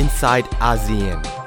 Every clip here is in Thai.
inside ASEAN.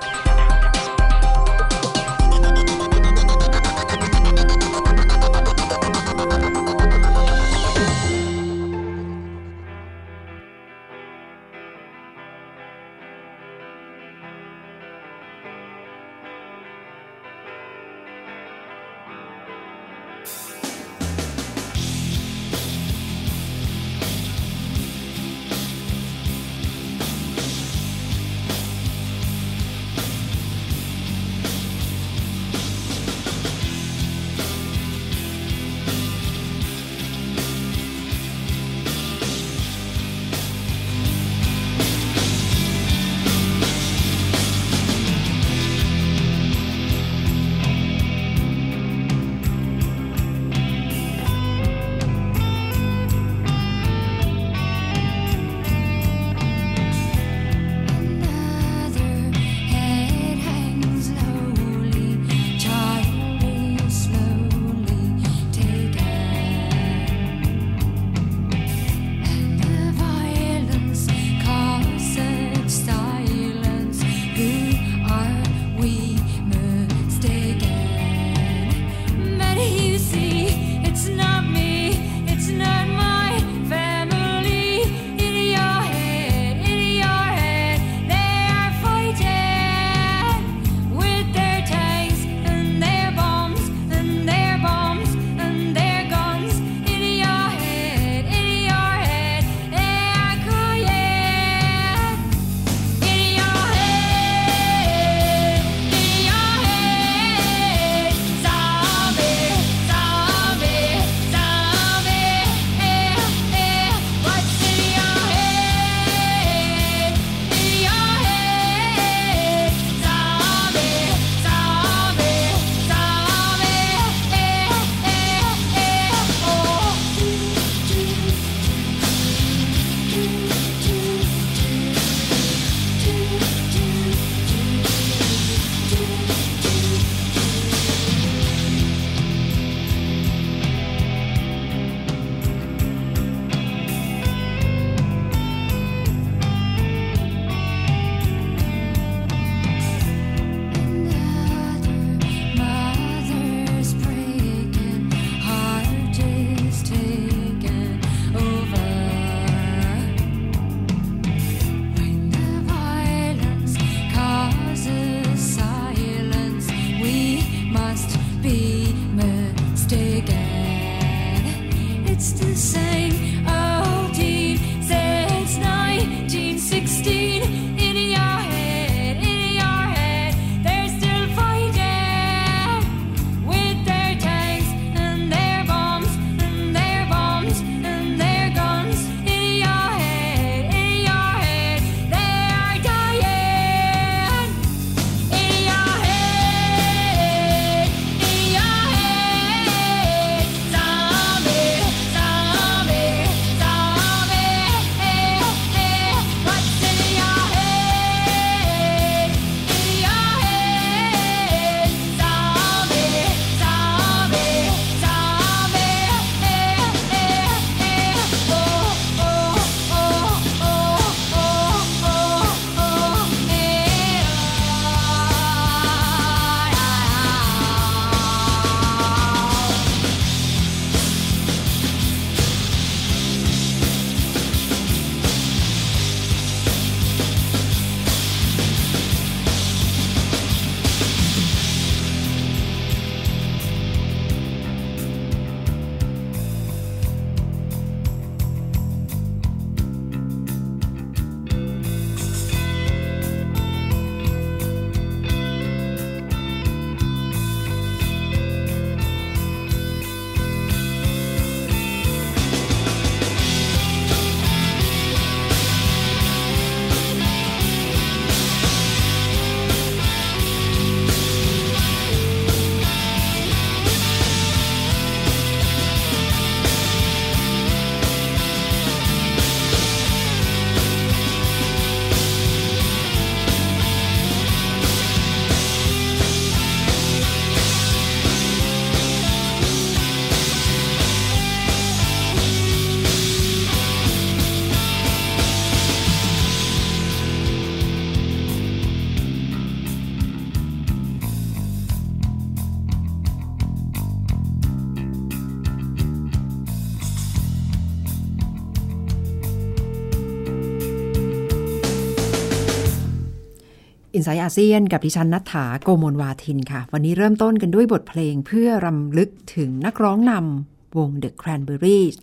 อินไซต์อาเซียนกับดิฉันนัฐาโกโมลวาทินค่ะ วันนี้เริ่มต้นกันด้วยบทเพลงเพื่อรำลึกถึงนักร้องนำวง The Cranberries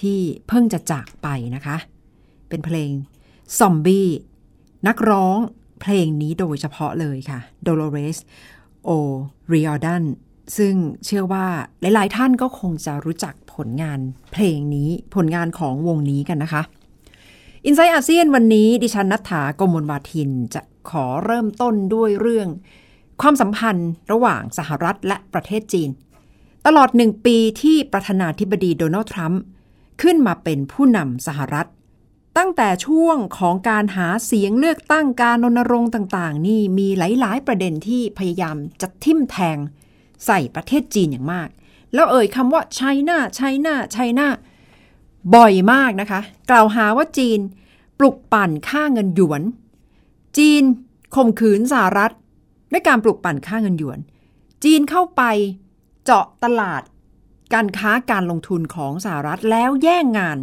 ที่เพิ่งจะจากไปนะคะ เป็นเพลงซอมบี้นักร้องเพลงนี้โดยเฉพาะเลยค่ะ Dolores O'Riordan ซึ่งเชื่อว่าหลาย ๆ ท่านก็คงจะรู้จักผลงานเพลงนี้ผลงานของวงนี้กันนะคะอินไซต์อาเซียนวันนี้ดิฉันนัฐถากมลวาทินจะ ขอเริ่มต้นด้วยเรื่อง ความสัมพันธ์ระหว่างสหรัฐและประเทศจีน ตลอดหนึ่งปีที่ประธานาธิบดีโดนัลด์ทรัมป์ขึ้นมาเป็นผู้นำสหรัฐ ตั้งแต่ช่วงของการหาเสียงเลือกตั้งการรณรงค์ต่างๆ นี่มีหลาย ๆ ประเด็นที่พยายามจะทิ่มแทง ใส่ประเทศจีนอย่างมาก แล้วเอ่ยคำว่าไชน่าไชน่าไชน่าบ่อยมากนะคะ กล่าวหาว่าจีนปลุกปั่นค่าเงินหยวน จีนข่มขืนสหรัฐ ด้วยการปลุกปั่นค่าเงินหยวน จีนเข้าไปเจาะตลาด การค้าการลงทุนของสหรัฐแล้วแย่งงาน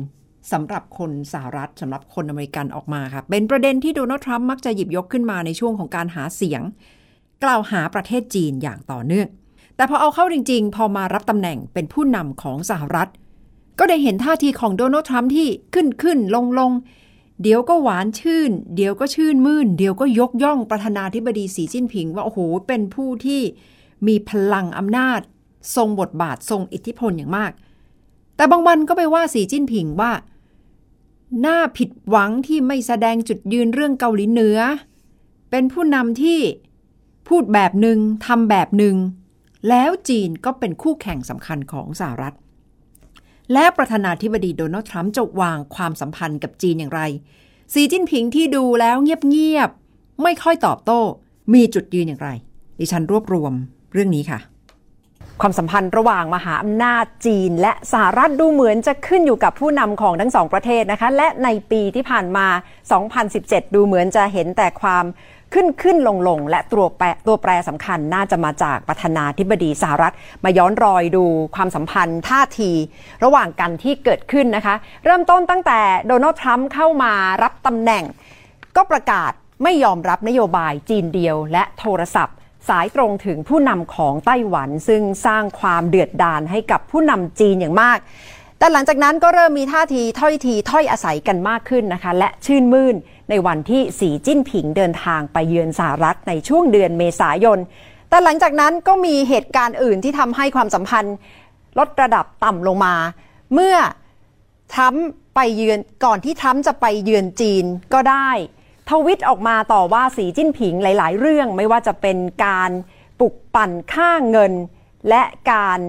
สำหรับคนสหรัฐสำหรับคนอเมริกันออกมาค่ะ เป็นประเด็นที่โดนัลด์ทรัมป์มักจะหยิบยกขึ้นมาในช่วงของการหาเสียง กล่าวหาประเทศจีนอย่างต่อเนื่อง แต่พอเอาเข้าจริง ๆ พอมารับตำแหน่งเป็นผู้นำของสหรัฐ ก็ได้เห็นท่าทีของโดนัลด์ทรัมป์ที่ขึ้นขึ้นลงลง เดี๋ยวก็หวานชื่น เดี๋ยวก็ชื่นมื่น เดี๋ยวก็ยกย่องประธานาธิบดีสีจิ้นผิง ว่าโอ้โหเป็นผู้ที่มีพลังอำนาจ ทรงบทบาททรงอิทธิพลอย่างมาก แต่บางวันก็ไปว่าสีจิ้นผิงว่า น่าผิดหวังที่ไม่แสดงจุดยืนเรื่องเกาหลีเหนือ เป็นผู้นำที่พูดแบบหนึ่งทำแบบหนึ่งแล้วจีนก็เป็นคู่แข่งสำคัญของสหรัฐ และประธานาธิบดีโดนัลด์ทรัมป์จะวางความสัมพันธ์กับจีนอย่างไร สีจิ้นผิงที่ดูแล้วเงียบๆ ไม่ค่อยตอบโต้ มีจุดยืนอย่างไร ดิฉันรวบรวมเรื่องนี้ค่ะ ความสัมพันธ์ระหว่างมหาอำนาจจีน และสหรัฐดูเหมือนจะขึ้นอยู่กับผู้นำของทั้งสองประเทศนะคะ และในปีที่ผ่านมา 2017 ดูเหมือนจะเห็นแต่ความ ขึ้นขึ้นลงลงและตัวแปรตัวแปรสำคัญน่าจะมาจากประธานาธิบดีสหรัฐ มาย้อนรอยดูความสัมพันธ์ท่าที ระหว่างกันที่เกิดขึ้นนะคะ เริ่มต้นตั้งแต่โดนัลด์ทรัมป์เข้ามารับตำแหน่ง ก็ประกาศไม่ยอมรับนโยบายจีนเดียว และโทรศัพท์ สายตรงถึงผู้นำของไต้หวัน ซึ่งสร้างความเดือดดาลให้กับผู้นำจีนอย่างมากแต่หลังจากนั้นก็เริ่มมีท่าทีถ้อยทีถ้อยอาศัยกันมากขึ้นนะคะ และชื่นมื่น ในวันที่สีจิ้นผิงเดินทางไปเยือนสหรัฐในช่วงเดือนเมษายน แต่หลังจากนั้นก็มีเหตุการณ์อื่นที่ทำให้ความสัมพันธ์ ลดระดับต่ำลงมา เมื่อทรัมไปเยือนก่อนที่ทรัมจะไปเยือนจีนก็ได้ทวิตออกมาต่อว่าสีจิ้นผิงหลาย ๆ เรื่องไม่ว่าจะเป็นการปลุกปั่นค่าเงิน และการ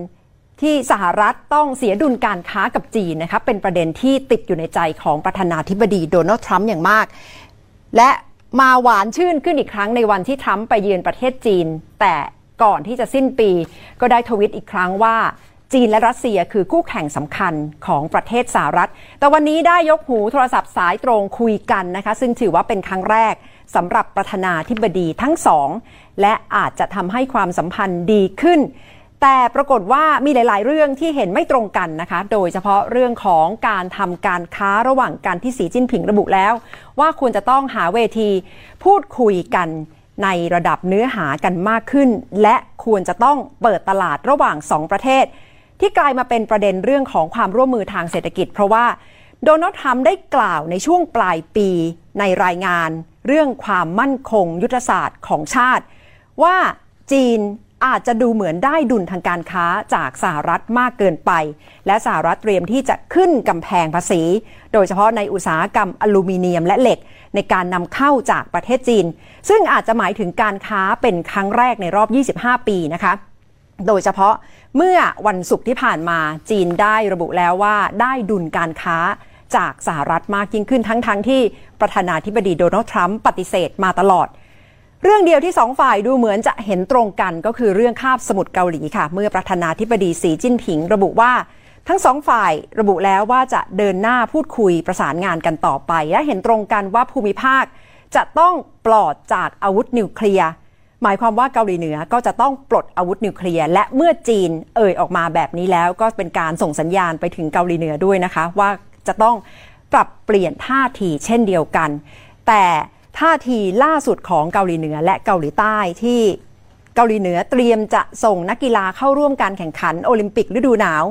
ที่สหรัฐต้องเสียดุลการค้ากับจีนนะคะเป็นประเด็นที่ติดอยู่ในใจของประธานาธิบดีโดนัลด์ทรัมป์อย่างมาก และมาหวานชื่นขึ้นอีกครั้งในวันที่ทรัมป์ไปเยือนประเทศจีน แต่ก่อนที่จะสิ้นปี ก็ได้ทวิตอีกครั้งว่าจีนและรัสเซียคือคู่แข่งสำคัญของประเทศสหรัฐ แต่วันนี้ได้ยกหูโทรศัพท์สายตรงคุยกันนะคะ ซึ่งถือว่าเป็นครั้งแรกสำหรับประธานาธิบดีทั้งสอง และอาจจะทำให้ความสัมพันธ์ดีขึ้น แต่ปรากฏว่ามีหลาย ๆ เรื่องที่เห็นไม่ตรงกันนะคะ โดยเฉพาะเรื่องของการทำการค้าระหว่างกันที่สีจิ้นผิงระบุแล้ว ว่าควรจะต้องหาเวที พูดคุยกันในระดับเนื้อหากันมากขึ้น และควรจะต้องเปิดตลาดระหว่างสองประเทศ ที่กลายมาเป็นประเด็นเรื่องของความร่วมมือทางเศรษฐกิจ เพราะว่าโดนัลด์ทรัมป์ได้กล่าวในช่วงปลายปีในรายงาน เรื่องความมั่นคงยุทธศาสตร์ของชาติ ว่าจีน อาจจะดูเหมือนได้ดุลทางการค้าจากสหรัฐมากเกินไป และสหรัฐเตรียมที่จะขึ้นกำแพงภาษี โดยเฉพาะในอุตสาหกรรมอลูมิเนียมและเหล็ก ในการนำเข้าจากประเทศจีน ซึ่งอาจจะหมายถึงการค้าเป็นครั้งแรกในรอบ 25 ปีนะคะโดยเฉพาะเมื่อวันศุกร์ที่ผ่านมาจีนได้ระบุแล้วว่าได้ดุลการค้าจากสหรัฐมากยิ่งขึ้นทั้งๆทที่ประธานาธิบดีโดนัลด์ทรัมป์ปฏิเสธมาตลอด เรื่องเดียวที่สองฝ่ายดูเหมือนจะเห็นตรงกันก็คือเรื่องคาบสมุทรเกาหลีค่ะ เมื่อประธานาธิบดีสีจิ้นผิง ระบุว่า ทั้งสองฝ่ายระบุแล้วว่าจะเดินหน้าพูดคุยประสานงานกันต่อไป และเห็นตรงกันว่าภูมิภาค จะต้องปลอดจากอาวุธนิวเคลียร์หมายความว่าเกาหลีเหนือก็จะต้องปลดอาวุธนิวเคลียร์และเมื่อจีนเอ่ยออกมาแบบนี้แล้ว ก็เป็นการส่งสัญญาณไปถึงเกาหลีเหนือด้วยนะคะ ว่าจะต้องปรับเปลี่ยนท่าทีเช่นเดียวกัน แต่ ท่าทีล่าสุดของเกาหลีเหนือและเกาหลีใต้ที่เกาหลีเหนือเตรียมจะส่งนักกีฬาเข้าร่วมการแข่งขันโอลิมปิกฤดูหนาว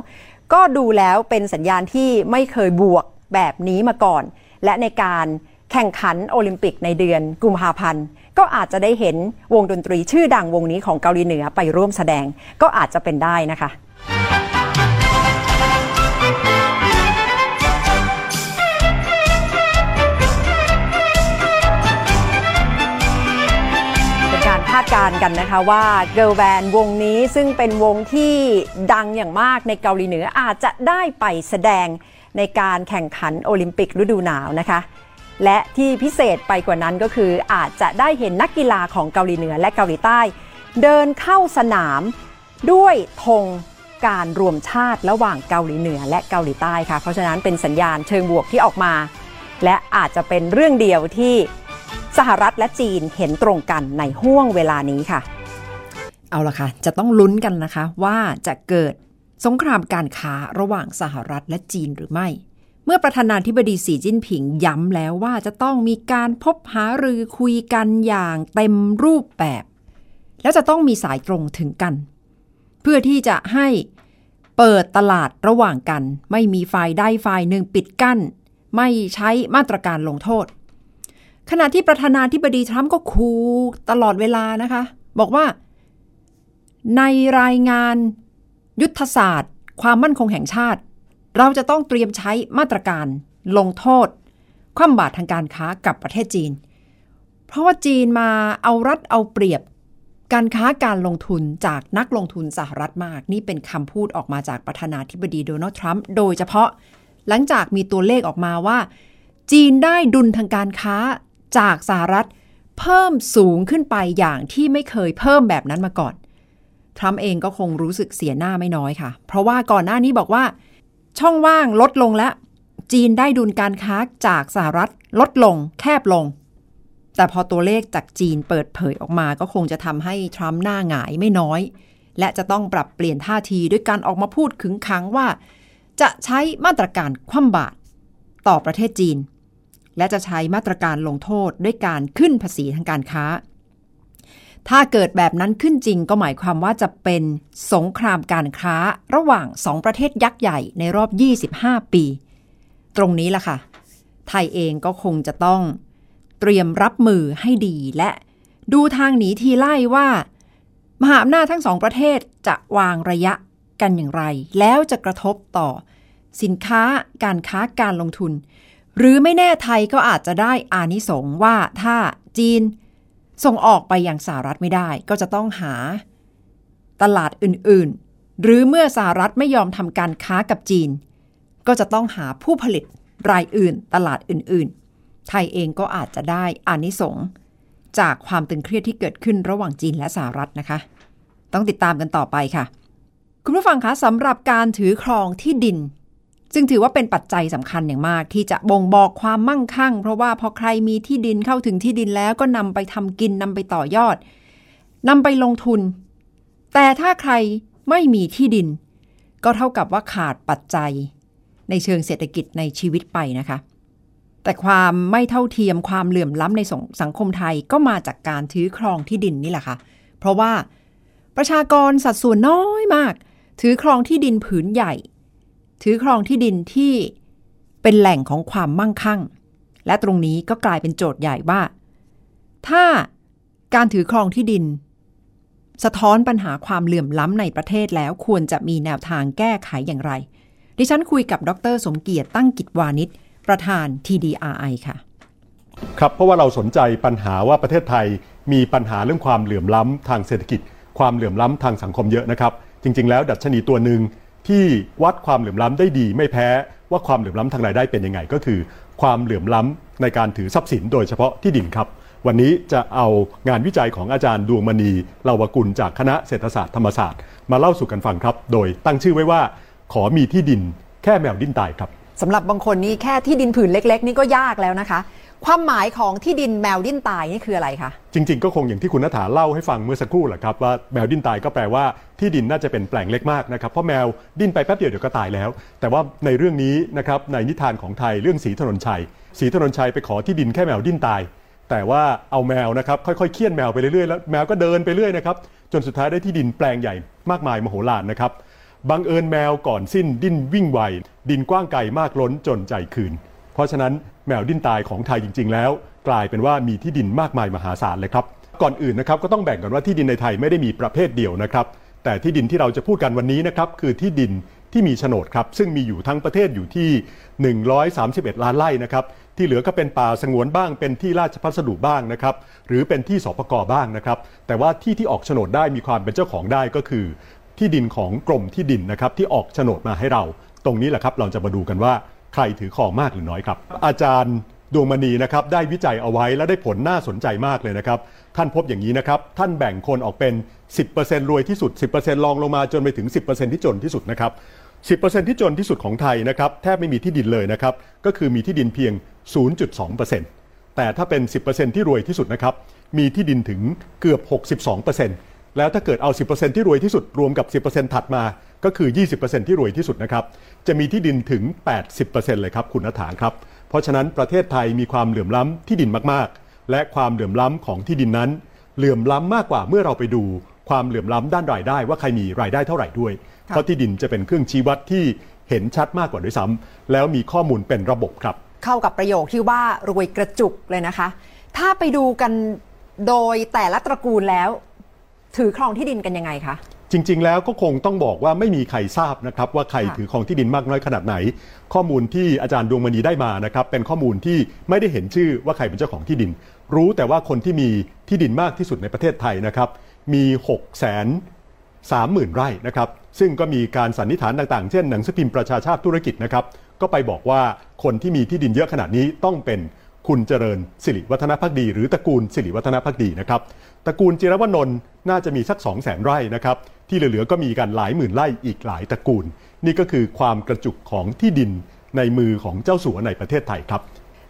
ก็ดูแล้วเป็นสัญญาณที่ไม่เคยบวกแบบนี้มาก่อน และในการแข่งขันโอลิมปิกในเดือนกุมภาพันธ์ ก็อาจจะได้เห็นวงดนตรีชื่อดังวงนี้ของเกาหลีเหนือไปร่วมแสดงก็อาจจะเป็นได้นะคะ การณ์กันนะคะว่าเกิร์ลแบนวงนี้ซึ่งเป็นวงที่ดังอย่างมากในเกาหลีเหนืออาจจะได้ไปแสดงในการแข่งขันโอลิมปิกฤดูหนาวนะคะ และที่พิเศษไปกว่านั้นก็คืออาจจะได้เห็นนักกีฬาของเกาหลีเหนือและเกาหลีใต้ เดินเข้าสนามด้วยธงการรวมชาติระหว่างเกาหลีเหนือและเกาหลีใต้ค่ะ เพราะฉะนั้นเป็นสัญญาณเชิงบวกที่ออกมา และอาจจะเป็นเรื่องเดียวที่ สหรัฐและจีนเห็นตรงกันในห่วงเวลานี้ค่ะ เอาละค่ะ จะต้องลุ้นกันนะคะว่าจะเกิดสงครามการค้าระหว่างสหรัฐและจีนหรือไม่ เมื่อประธานาธิบดีสีจิ้นผิงย้ำแล้วว่าจะต้องมีการพบหารือคุยกันอย่างเต็มรูปแบบ แล้วจะต้องมีสายตรงถึงกัน เพื่อที่จะให้เปิดตลาดระหว่างกัน ไม่มีฝ่ายใดฝ่ายหนึ่งปิดกั้น ไม่ใช้มาตรการลงโทษ ขณะที่ประธานาธิบดีทรัมป์ก็คูตลอดเวลานะคะ บอกว่า ในรายงานยุทธศาสตร์ ความมั่นคงแห่งชาติ เราจะต้องเตรียมใช้มาตรการลงโทษ คว่ำบาตรทางการค้ากับประเทศจีน เพราะว่าจีนมาเอารัดเอาเปรียบการค้าการลงทุนจากนักลงทุนสหรัฐมาก นี่เป็นคำพูดออกมาจากประธานาธิบดีโดนัลด์ทรัมป์โดยเฉพาะหลังจากมีตัวเลขออกมาว่า จีนได้ดุลทางการค้า จากสหรัฐเพิ่มสูงขึ้นไปอย่างที่ไม่เคยเพิ่มแบบนั้นมาก่อน ทรัมป์เองก็คงรู้สึกเสียหน้าไม่น้อยค่ะ เพราะว่าก่อนหน้านี้บอกว่า ช่องว่างลดลงแล้ว จีนได้ดุลการค้าจากสหรัฐลดลงแคบลง แต่พอตัวเลขจากจีนเปิดเผยออกมา ก็คงจะทำให้ทรัมป์หน้าหงายไม่น้อย และจะต้องปรับเปลี่ยนท่าทีด้วยการออกมาพูดขึงขังว่า จะใช้มาตรการคว่ำบาตรต่อประเทศจีน และจะใช้มาตรการลงโทษด้วยการขึ้นภาษีทางการค้า ถ้าเกิดแบบนั้นขึ้นจริงก็หมายความว่าจะเป็นสงครามการค้าระหว่างสองประเทศยักษ์ใหญ่ในรอบ 25 ปี ตรงนี้ล่ะค่ะ ไทยเองก็คงจะต้องเตรียมรับมือให้ดีและดูทางหนีทีไล่ว่า มหาอำนาจทั้งสองประเทศจะวางระยะกันอย่างไร แล้วจะกระทบต่อ สินค้าการค้าการลงทุน หรือไม่แน่ไทยก็อาจจะได้อานิสงส์ว่าถ้าจีนส่งออกไปอยังสหรัฐไม่ได้ ก็จะต้องหาตลาดอื่นๆ หรือเมื่อสหรัฐไม่ยอมทำการค้ากับจีน ก็จะต้องหาผู้ผลิตรายอื่น ตลาดอื่นๆ ไทยเองก็อาจจะได้อานิสงส์จากความตึงเครียดที่เกิดขึ้นระหว่างจีนและสหรัฐนะคะ ต้องติดตามกันต่อไปค่ะ คุณผู้ฟังคะสำหรับการถือครองที่ดิน ซึ่งถือว่าเป็นปัจจัยสำคัญอย่างมาก ที่จะบ่งบอกความมั่งคั่ง เพราะว่าพอใครมีที่ดินเข้าถึงที่ดินแล้วก็นำไปทำกินนำไปต่อยอดนำไปลงทุน แต่ถ้าใครไม่มีที่ดิน ก็เท่ากับว่าขาดปัจจัย ในเชิงเศรษฐกิจในชีวิตไปนะคะ แต่ความไม่เท่าเทียมความเหลื่อมล้ำในสังคมไทยก็มาจากการถือครองที่ดินนี่แหละค่ะ เพราะว่าประชากรสัดส่วนน้อยมาก ถือครองที่ดินผืนใหญ่ ถือครองที่ดินที่เป็นแหล่งของความมั่งคั่ง และตรงนี้ก็กลายเป็นโจทย์ใหญ่ว่า ถ้าการถือครองที่ดิน สะท้อนปัญหาความเหลื่อมล้ำในประเทศแล้วควรจะมีแนวทางแก้ไขอย่างไร ดิฉันคุยกับดร สมเกียรติตั้งกิจวานิชประธาน TDRI ค่ะ ครับเพราะว่าเราสนใจปัญหาว่าประเทศไทยมีปัญหาเรื่องความเหลื่อมล้ำทางเศรษฐกิจ ความเหลื่อมล้ำทางสังคมเยอะนะครับ จริง ๆ แล้วดัชนีตัวหนึ่ง ที่วัดความเหลื่อมล้ำได้ดีไม่แพ้ว่าความเหลื่อมล้ำทางรายได้เป็นยังไง ก็คือ ความเหลื่อมล้ำในการถือทรัพย์สินโดยเฉพาะที่ดินครับ วันนี้จะเอางานวิจัยของอาจารย์ดวงมณีเลาวกุลจากคณะเศรษฐศาสตร์ธรรมศาสตร์ มาเล่าสู่กันฟังครับ โดยตั้งชื่อไว้ว่า ขอมีที่ดินแค่แมวดิ้นตายครับ สำหรับบางคนนี่แค่ที่ดินผืนเล็ก ๆ นี่ก็ยากแล้วนะคะ ความหมายของที่ดินแมวดิ้นตายนี่คืออะไรคะจริง ๆ ก็คงอย่างที่คุณนัฐาเล่าให้ฟังเมื่อสักครู่แหละครับว่าแมวดิ้นตายก็แปลว่าที่ดินน่าจะเป็นแปลงเล็กมากนะครับเพราะแมวดิ้นไปแป๊บเดียวเดี๋ยวก็ตายแล้ว แต่ว่าในเรื่องนี้นะครับในนิทานของไทยเรื่องสีถนนชัยสีถนนชัยไปขอที่ดินแค่แมวดิ้นตาย แต่ว่าเอาแมวนะครับค่อยๆเคี่ยนแมวไปเรื่อยๆแล้วแมวก็เดินไปเรื่อยนะครับจนสุดท้ายได้ที่ดินแปลงใหญ่มากมายมโหฬารนะครับ บังเอิญแมวก่อนสิ้นดิ้นวิ่งไว ดินกว้างไกลมากล้นจนใจคืน เพราะฉะนั้นแมวดิ้นตายของไทยจริง ๆ แล้ว กลายเป็นว่ามีที่ดินมากมายมหาศาลเลยครับ ก่อนอื่นนะครับก็ต้องแบ่งกันว่าที่ดินในไทยไม่ได้มีประเภทเดียวนะครับ แต่ที่ดินที่เราจะพูดกันวันนี้นะครับคือที่ดินที่มีโฉนดครับ ซึ่งมีอยู่ทั้งประเทศอยู่ที่ 131 ล้านไร่นะครับ ที่เหลือก็เป็นป่าสงวนบ้างเป็นที่ราชพัสดุบ้างนะครับ หรือเป็นที่สปกบ้างนะครับ แต่ว่าที่ที่ออกโฉนดได้มีความเป็นเจ้าของได้ก็คือ ที่ดินของกรมที่ดินนะครับที่ออกโฉนดมาให้เรา ตรงนี้แหละครับเราจะมาดูกันว่าใครถือครองมากหรือน้อยครับ อาจารย์ดวงมณีนะครับได้วิจัยเอาไว้และได้ผลน่าสนใจมากเลยนะครับ ท่านพบอย่างนี้นะครับ ท่านแบ่งคนออกเป็น 10%รวยที่สุด 10%รองลงมาจนไปถึง 10%ที่จนที่สุดนะครับ 10%ที่จนที่สุดของไทยนะครับแทบไม่มีที่ดินเลยนะครับก็คือมีที่ดินเพียง 0.2%แต่ถ้าเป็น 10%ที่รวยที่สุดนะครับมีที่ดินถึงเกือบ 62% แล้วถ้าเกิดเอา 10%ที่รวยที่สุดรวมกับ 10%ถัดมาก็คือ 20%ที่รวยที่สุดนะครับ จะมีที่ดินถึง 80%เลยครับคุณนัฐานครับ เพราะฉะนั้นประเทศไทยมีความเหลื่อมล้ำที่ดินมากๆ และความเหลื่อมล้ำของที่ดินนั้น เหลื่อมล้ำมากกว่าเมื่อเราไปดูความเหลื่อมล้ำด้านรายได้ ว่าใครมีรายได้เท่าไหร่ด้วย เพราะที่ดินจะเป็นเครื่องชี้วัดที่เห็นชัดมากกว่าด้วยซ้ำแล้วมีข้อมูลเป็นระบบครับ เข้ากับประโยคที่ว่ารวยกระจุกเลยนะคะ ถ้าไปดูกันโดยแต่ละตระกูลแล้ว ถือครองที่ดินกันยังไงคะ จริง ๆ แล้วก็คงต้องบอกว่าไม่มีใครทราบนะครับว่าใครถือครองที่ดินมากน้อยขนาดไหน ข้อมูลที่อาจารย์ดวงมณีได้มานะครับเป็นข้อมูลที่ไม่ได้เห็นชื่อว่าใครเป็นเจ้าของที่ดิน รู้แต่ว่าคนที่มีที่ดินมากที่สุดในประเทศไทยนะครับมี6 0 0 0 0 30,000 ไร่นะครับ ซึ่งก็มีการสันนิษฐานต่างๆ เช่นหนังสือพิมพ์ประชาชาติธุรกิจนะครับ ก็ไปบอกว่าคนที่มีที่ดินเยอะขนาดนี้ต้องเป็น คุณเจริญสิริวัฒนพักดี หรือตระกูลสิริวัฒนพักดีนะครับตระกูลจิรวนนท์น่าจะมีสัก2 0 0 0 0 0ไร่นะครับที่เหลือๆก็มีกันหลายหมื่นไร่อีกหลายตระกูล นี่ก็คือความกระจุกของที่ดินในมือของเจ้าสัวในประเทศไทยครับ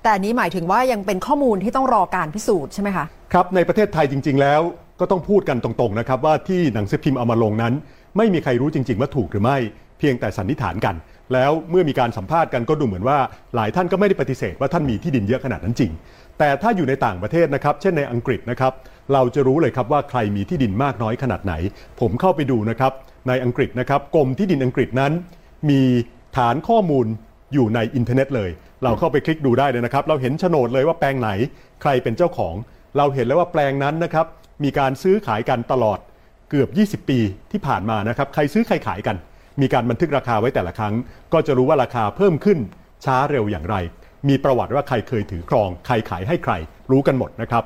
แต่อันนี้หมายถึงว่ายังเป็นข้อมูลที่ต้องรอการพิสูจน์ใช่ไหมคะครับในประเทศไทยจริง ๆ แล้วก็ต้องพูดกันตรงๆนะครับว่าที่หนังสือพิมพ์เอามาลงนั้น ไม่มีใครรู้จริง ๆ ว่าถูกหรือไม่ เพียงแต่สันนิษฐานกัน แล้วเมื่อมีการสัมภาษณ์กันก็ดูเหมือนว่าหลายท่านก็ไม่ได้ปฏิเสธว่าท่านมีที่ดินเยอะขนาดนั้นจริง แต่ถ้าอยู่ในต่างประเทศนะครับ เช่นในอังกฤษนะครับ เราจะรู้เลยครับว่าใครมีที่ดินมากน้อยขนาดไหน ผมเข้าไปดูนะครับ ในอังกฤษนะครับกรมที่ดินอังกฤษนั้น มีฐานข้อมูลอยู่ในอินเทอร์เน็ตเลย เราเข้าไปคลิกดูได้เลยนะครับ เราเห็นโฉนดเลยว่าแปลงไหนใครเป็นเจ้าของ เราเห็นแล้วว่าแปลงนั้นนะครับมีการซื้อขายกันตลอดเกือบ 20 ปีที่ผ่านมานะครับ ใครซื้อใครขายกัน มีการบันทึกราคาไว้แต่ละครั้ง ก็จะรู้ว่าราคาเพิ่มขึ้นช้าเร็วอย่างไร มีประวัติว่าใครเคยถือครอง ใครขายให้ใคร รู้กันหมดนะครับ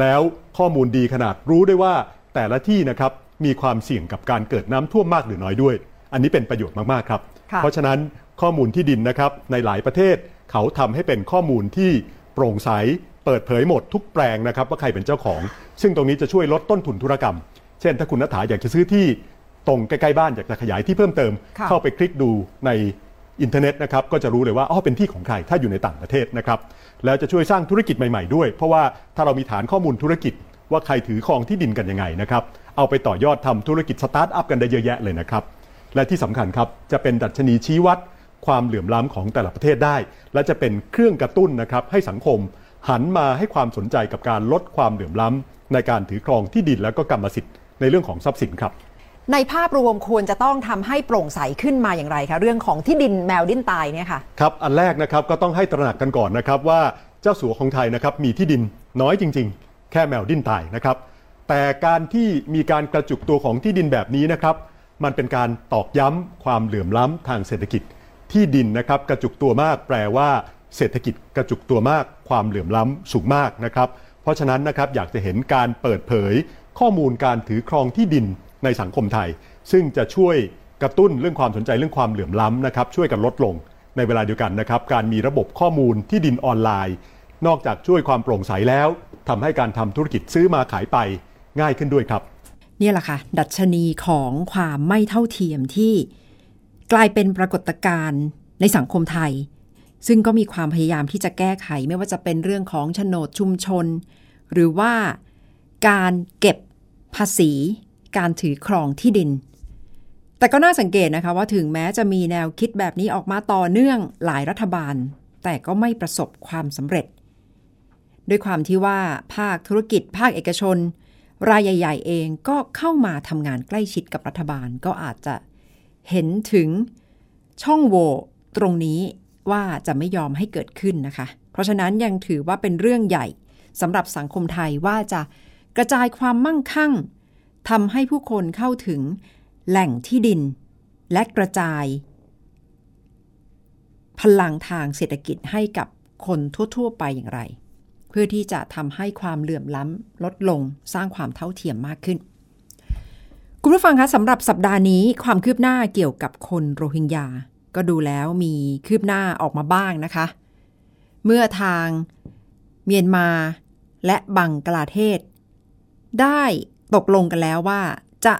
แล้วข้อมูลดีขนาดรู้ได้ว่าแต่ละที่นะครับมีความเสี่ยงกับการเกิดน้ำท่วมมากหรือน้อยด้วย อันนี้เป็นประโยชน์มากๆครับค่ะเพราะฉะนั้นข้อมูลที่ดินนะครับในหลายประเทศเขาทำให้เป็นข้อมูลที่โปร่งใสเปิดเผยหมดทุกแปลงนะครับว่าใครเป็นเจ้าของ ซึ่งตรงนี้จะช่วยลดต้นทุนธุรกรรม เช่น ถ้าคุณนัฐาอยากจะซื้อที่ ตรงใกล้ๆบ้านอยากจะขยายที่เพิ่มเติมค่ะเข้าไปคลิกดูในอินเทอร์เน็ตนะครับก็จะรู้เลยว่าอ๋อเป็นที่ของใครถ้าอยู่ในต่างประเทศนะครับแล้วจะช่วยสร้างธุรกิจใหม่ๆด้วย เพราะว่าถ้าเรามีฐานข้อมูลธุรกิจว่าใครถือครองที่ดินกันยังไงนะครับเอาไปต่อยอดทำธุรกิจสตาร์ทอัพกันได้เยอะแยะเลยนะครับและที่สำคัญครับจะเป็นดัชนีชี้วัดความเหลื่อมล้ำของแต่ละประเทศได้ และจะเป็นเครื่องกระตุ้นนะครับให้สังคมหันมาให้ความสนใจกับการลดความเหลื่อมล้ำในการถือครองที่ดินและก็กรรมสิทธิ์ในเรื่องของทรัพย์สินครับ ในภาพรวมควรจะต้องทำให้โปร่งใสขึ้นมาอย่างไรคะเรื่องของที่ดินแมวดิ้นตายเนี่ยค่ะครับอันแรกนะครับก็ต้องให้ตระหนักกันก่อนนะครับว่าเจ้าสัวของไทยนะครับมีที่ดินน้อยจริง ๆ แค่แมวดิ้นตายนะครับแต่การที่มีการกระจุกตัวของที่ดินแบบนี้นะครับมันเป็นการตอกย้ำความเหลื่อมล้ำทางเศรษฐกิจที่ดินนะครับกระจุกตัวมากแปลว่าเศรษฐกิจกระจุกตัวมาก ความเหลื่อมล้ำสูงมากนะครับ เพราะฉะนั้นนะครับอยากจะเห็นการเปิดเผยข้อมูลการถือครองที่ดิน ในสังคมไทย ซึ่งจะช่วยกระตุ้นเรื่องความสนใจเรื่องความเหลื่อมล้ำนะครับช่วยกันลดลงในเวลาเดียวกันนะครับ การมีระบบข้อมูลที่ดินออนไลน์ นอกจากช่วยความโปร่งใสแล้วทำให้การทำธุรกิจซื้อมาขายไปง่ายขึ้นด้วยครับ นี่แหละค่ะ ดัชนีของความไม่เท่าเทียมที่กลายเป็นปรากฏการณ์ในสังคมไทย ซึ่งก็มีความพยายามที่จะแก้ไขไม่ว่าจะเป็นเรื่องของโฉนดชุมชน หรือว่าการเก็บภาษี การถือครองที่ดิน แต่ก็น่าสังเกตนะคะว่าถึงแม้จะมีแนวคิดแบบนี้ออกมาต่อเนื่องหลายรัฐบาล แต่ก็ไม่ประสบความสำเร็จ ด้วยความที่ว่าภาคธุรกิจภาคเอกชน รายใหญ่ ๆ เองก็เข้ามาทำงานใกล้ชิดกับรัฐบาลก็อาจจะเห็นถึงช่องโหว่ตรงนี้ว่าจะไม่ยอมให้เกิดขึ้นนะคะ เพราะฉะนั้นยังถือว่าเป็นเรื่องใหญ่สำหรับสังคมไทยว่าจะกระจายความมั่งคั่ง ทำให้ผู้คนเข้าถึงแหล่งที่ดิน และกระจาย พลังทางเศรษฐกิจให้กับคนทั่ว ๆ ไปอย่างไร เพื่อที่จะทำให้ความเหลื่อมล้ำลดลงสร้างความเท่าเทียมมากขึ้น คุณผู้ฟังคะสำหรับสัปดาห์นี้ความคืบหน้าเกี่ยวกับคนโรฮิงญาก็ดูแล้วมีคืบหน้าออกมาบ้างนะคะ เมื่อทางเมียนมาและบังกลาเทศ ได้ ตกลงกันแล้วว่า จะ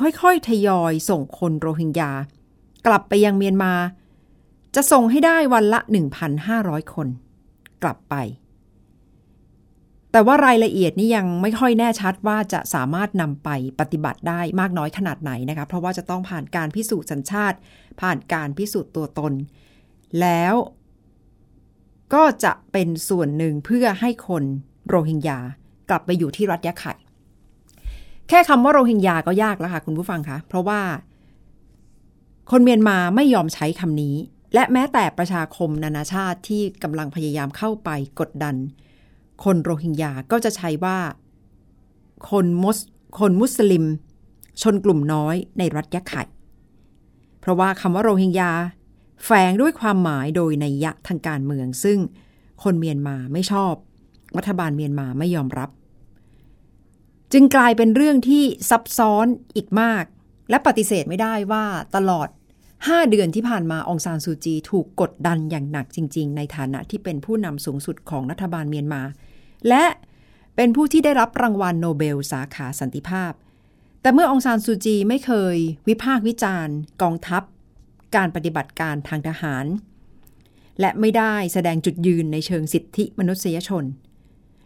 ค่อยๆ ทยอยส่งคนโรฮิงญากลับไปยังเมียนมา จะส่งให้ได้วันละ 1,500 คน กลับไป แต่ว่ารายละเอียดนี่ยังไม่ค่อยแน่ชัดว่าจะสามารถนำไปปฏิบัติได้มากน้อยขนาดไหนนะคะ เพราะว่าจะต้องผ่านการพิสูจน์สัญชาติ ผ่านการพิสูจน์ตัวตน แล้วก็จะเป็นส่วนหนึ่งเพื่อให้คนโรฮิงญากลับไปอยู่ที่รัฐยะไข่ แค่คำว่าโรฮิงญาก็ยากแล้วค่ะคุณผู้ฟังคะเพราะว่า คนเมียนมาไม่ยอมใช้คำนี้ และแม้แต่ประชาคมนานาชาติที่กำลังพยายามเข้าไปกดดัน คนโรฮิงญาก็จะใช้ว่า คนมุสคนมุสลิม ชนกลุ่มน้อยในรัฐยะไข่ เพราะว่าคำว่าโรฮิงญาแฝงด้วยความหมายโดยในยะทางการเมือง ซึ่งคนเมียนมาไม่ชอบ รัฐบาลเมียนมาไม่ยอมรับ จึงกลายเป็นเรื่องที่ซับซ้อนอีกมาก และปฏิเสธไม่ได้ว่าตลอด 5 เดือนที่ผ่านมาองซานซูจี ถูกกดดันอย่างหนักจริง ๆ ในฐานะที่เป็นผู้นำสูงสุดของรัฐบาลเมียนมา และเป็นผู้ที่ได้รับรางวัลโนเบลสาขาสันติภาพ แต่เมื่อองซานซูจีไม่เคย วิพากษ์วิจารณ์ กองทัพ การปฏิบัติการทางทหาร และไม่ได้แสดงจุดยืนในเชิงสิทธิมนุษยชน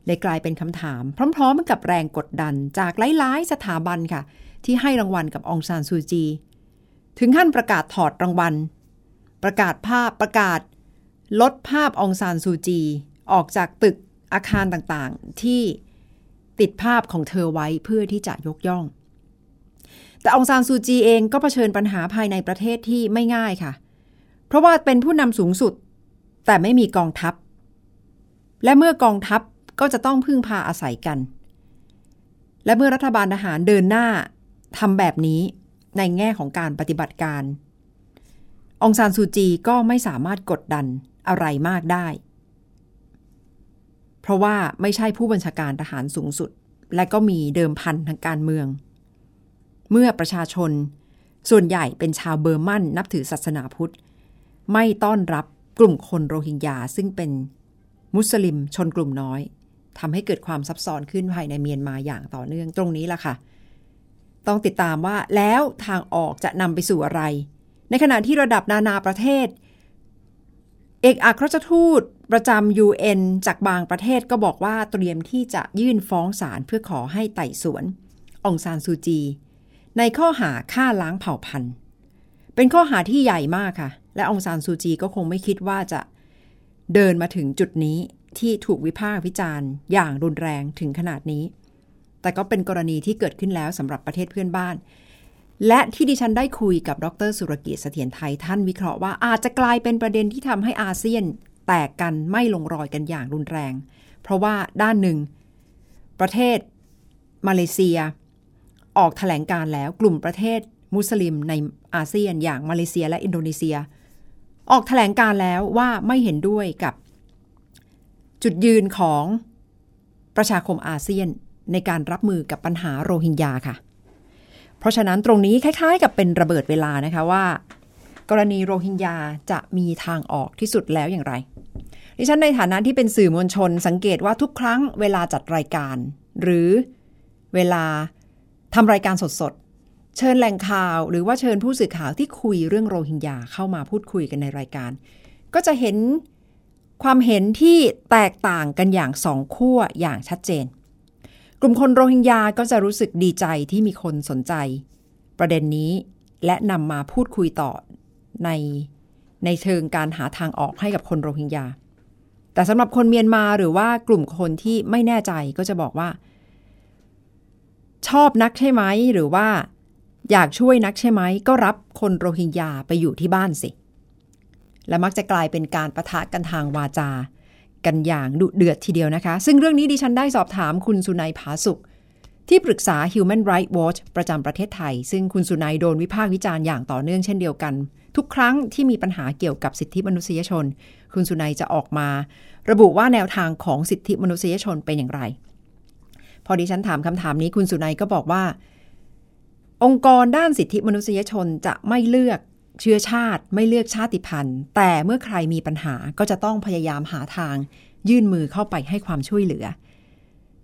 เลยกลายเป็นคำถาม พร้อมๆกับแรงกดดันจากหลายๆ สถาบันค่ะ ที่ให้รางวัลกับองซานซูจี ถึงขั้นประกาศถอดรางวัล ประกาศภาพประกาศ ลดภาพองซานซูจี ออกจากตึกอาคารต่างๆ ที่ติดภาพของเธอไว้เพื่อที่จะยกย่อง แต่องซานซูจีเองก็เผชิญปัญหาภายในประเทศที่ไม่ง่ายค่ะ เพราะว่าเป็นผู้นำสูงสุด แต่ไม่มีกองทัพ และเมื่อกองทัพ ก็จะต้องพึ่งพาอาศัยกัน และเมื่อรัฐบาลทหารเดินหน้าทำแบบนี้ในแง่ของการปฏิบัติการ องซานซูจีก็ไม่สามารถกดดันอะไรมากได้ เพราะว่าไม่ใช่ผู้บัญชาการทหารสูงสุด และก็มีเดิมพันทางการเมือง เมื่อประชาชนส่วนใหญ่เป็นชาวเบอร์มันนับถือศาสนาพุทธ ไม่ต้อนรับกลุ่มคนโรฮิงญาซึ่งเป็นมุสลิมชนกลุ่มน้อย ทำให้เกิดความซับซ้อนขึ้นภายในเมียนมาอย่างต่อเนื่องตรงนี้ล่ะค่ะ ต้องติดตามว่าแล้วทางออกจะนำไปสู่อะไร ในขณะที่ระดับนานาประเทศ เอกอัครราชทูตประจำ UN จากบางประเทศก็บอกว่าเตรียมที่จะยื่นฟ้องศาลเพื่อขอให้ไต่สวนองซานซูจี ในข้อหาฆ่าล้างเผ่าพันธุ์ เป็นข้อหาที่ใหญ่มากค่ะ และองซานซูจีก็คงไม่คิดว่าจะเดินมาถึงจุดนี้ ที่ถูกวิพากษ์วิจารณ์ อย่างรุนแรงถึงขนาดนี้ แต่ก็เป็นกรณีที่เกิดขึ้นแล้วสำหรับประเทศเพื่อนบ้าน และที่ดิฉันได้คุยกับดรสุรกิจเสถียรไทยท่านวิเคราะห์ว่าอาจจะกลายเป็นประเด็นที่ทำให้อาเซียนแตกกันไม่ลงรอยกันอย่างรุนแรง เพราะว่าด้านหนึ่ง ประเทศ มาเลเซีย ออกถแถลงการแล้วกลุ่มประเทศมุสลิมในอาเซียนอย่างมาเลเซียและอินโดนีเซีย ออกถแถลงการแล้วว่าไม่เห็นด้วยกับ จุดยืนของประชาคมอาเซียนในการรับมือกับปัญหาโรฮิงญาค่ะ เพราะฉะนั้นตรงนี้คล้ายๆ กับเป็นระเบิดเวลานะคะว่า กรณีโรฮิงญาจะมีทางออกที่สุดแล้วอย่างไรดิฉันในฐานะที่เป็นสื่อมวลชนสังเกตว่าทุกครั้งเวลาจัดรายการ หรือเวลาทำรายการสดๆ เชิญแหล่งข่าวหรือว่าเชิญผู้สื่อข่าวที่คุยเรื่องโรฮิงญาเข้ามาพูดคุยกันในรายการ ก็จะเห็น ความเห็นที่แตกต่างกันอย่างสองขั้วอย่างชัดเจน กลุ่มคนโรฮิงญาก็จะรู้สึกดีใจที่มีคนสนใจ ประเด็นนี้และนำมาพูดคุยต่อในในเชิงการหาทางออกให้กับคนโรฮิงญา แต่สำหรับคนเมียนมาหรือว่ากลุ่มคนที่ไม่แน่ใจก็จะบอกว่า ชอบนักใช่ไหม หรือว่า อยากช่วยนักใช่ไหม ก็รับคนโรฮิงญาไปอยู่ที่บ้านสิ และมักจะกลายเป็นการประทะกันทางวาจา กันอย่างดุเดือดทีเดียวนะคะ ซึ่งเรื่องนี้ดิฉันได้สอบถามคุณสุนัยผาสุข ที่ปรึกษา Human Rights Watch ประจำประเทศไทย ซึ่งคุณสุนัยโดนวิพากษ์วิจารณ์อย่างต่อเนื่องเช่นเดียวกัน ทุกครั้งที่มีปัญหาเกี่ยวกับสิทธิมนุษยชน คุณสุนัยจะออกมา ระบุว่าแนวทางของสิทธิมนุษยชนเป็นอย่างไร พอดิฉันถามคำถามนี้คุณสุนัยก็บอกว่าองค์กรด้านสิทธิมนุษยชนจะไม่เลือก เชื้อชาติไม่เลือกชาติพันธุ์ แต่เมื่อใครมีปัญหาก็จะต้องพยายามหาทาง ยื่นมือเข้าไปให้ความช่วยเหลือ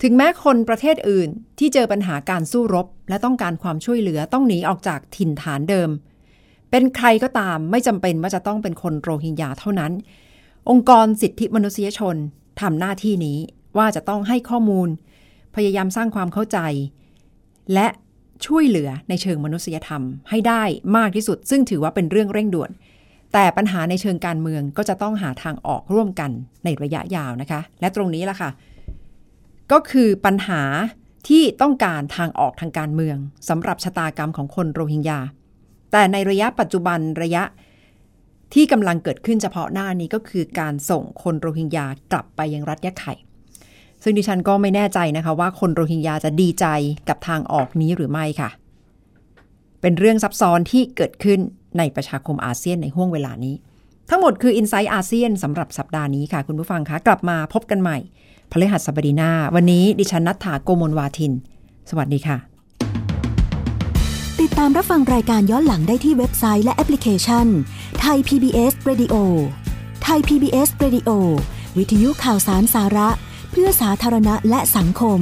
ถึงแม้คนประเทศอื่นที่เจอปัญหาการสู้รบ และต้องการความช่วยเหลือต้องหนีออกจากถิ่นฐานเดิม เป็นใครก็ตามไม่จำเป็นว่าจะต้องเป็นคนโรฮิงญาเท่านั้น องค์กรสิทธิมนุษยชนทำหน้าที่นี้ว่าจะต้องให้ข้อมูล พยายามสร้างความเข้าใจ และ ช่วยเหลือในเชิงมนุษยธรรมให้ได้มากที่สุด ซึ่งถือว่าเป็นเรื่องเร่งด่วน แต่ปัญหาในเชิงการเมืองก็จะต้องหาทางออกร่วมกันในระยะยาวนะคะ และตรงนี้ล่ะค่ะ ก็คือปัญหาที่ต้องการทางออกทางการเมืองสำหรับชะตากรรมของคนโรฮิงญา แต่ในระยะปัจจุบันระยะที่กำลังเกิดขึ้นเฉพาะหน้านี้ก็คือการส่งคนโรฮิงญากลับไปยังรัฐยะไข่ ซึ่งดิฉันก็ไม่แน่ใจนะคะว่าคนโรฮิงญาจะดีใจกับทางออกนี้หรือไม่ค่ะ เป็นเรื่องซับซ้อนที่เกิดขึ้นในประชาคมอาเซียนในห่วงเวลานี้ ทั้งหมดคือ i n s i ซต์อาเซียนสำหรับสัปดาห์นี้ค่ะ คุณผู้ฟังคะกลับมาพบกันใหม่พฤหัสบดีหน้า วันนี้ดิฉันนัฐถาโกมลวาทิน สวัสดีค่ะ ติดตามรับฟังรายการย้อนหลังได้ที่เว็บไซต์และแอปพลิเคชันไทย PBS Radio ไทย PBS Radio วิทยุข่าวสารสาระ พื่อสาธารณะและสังคม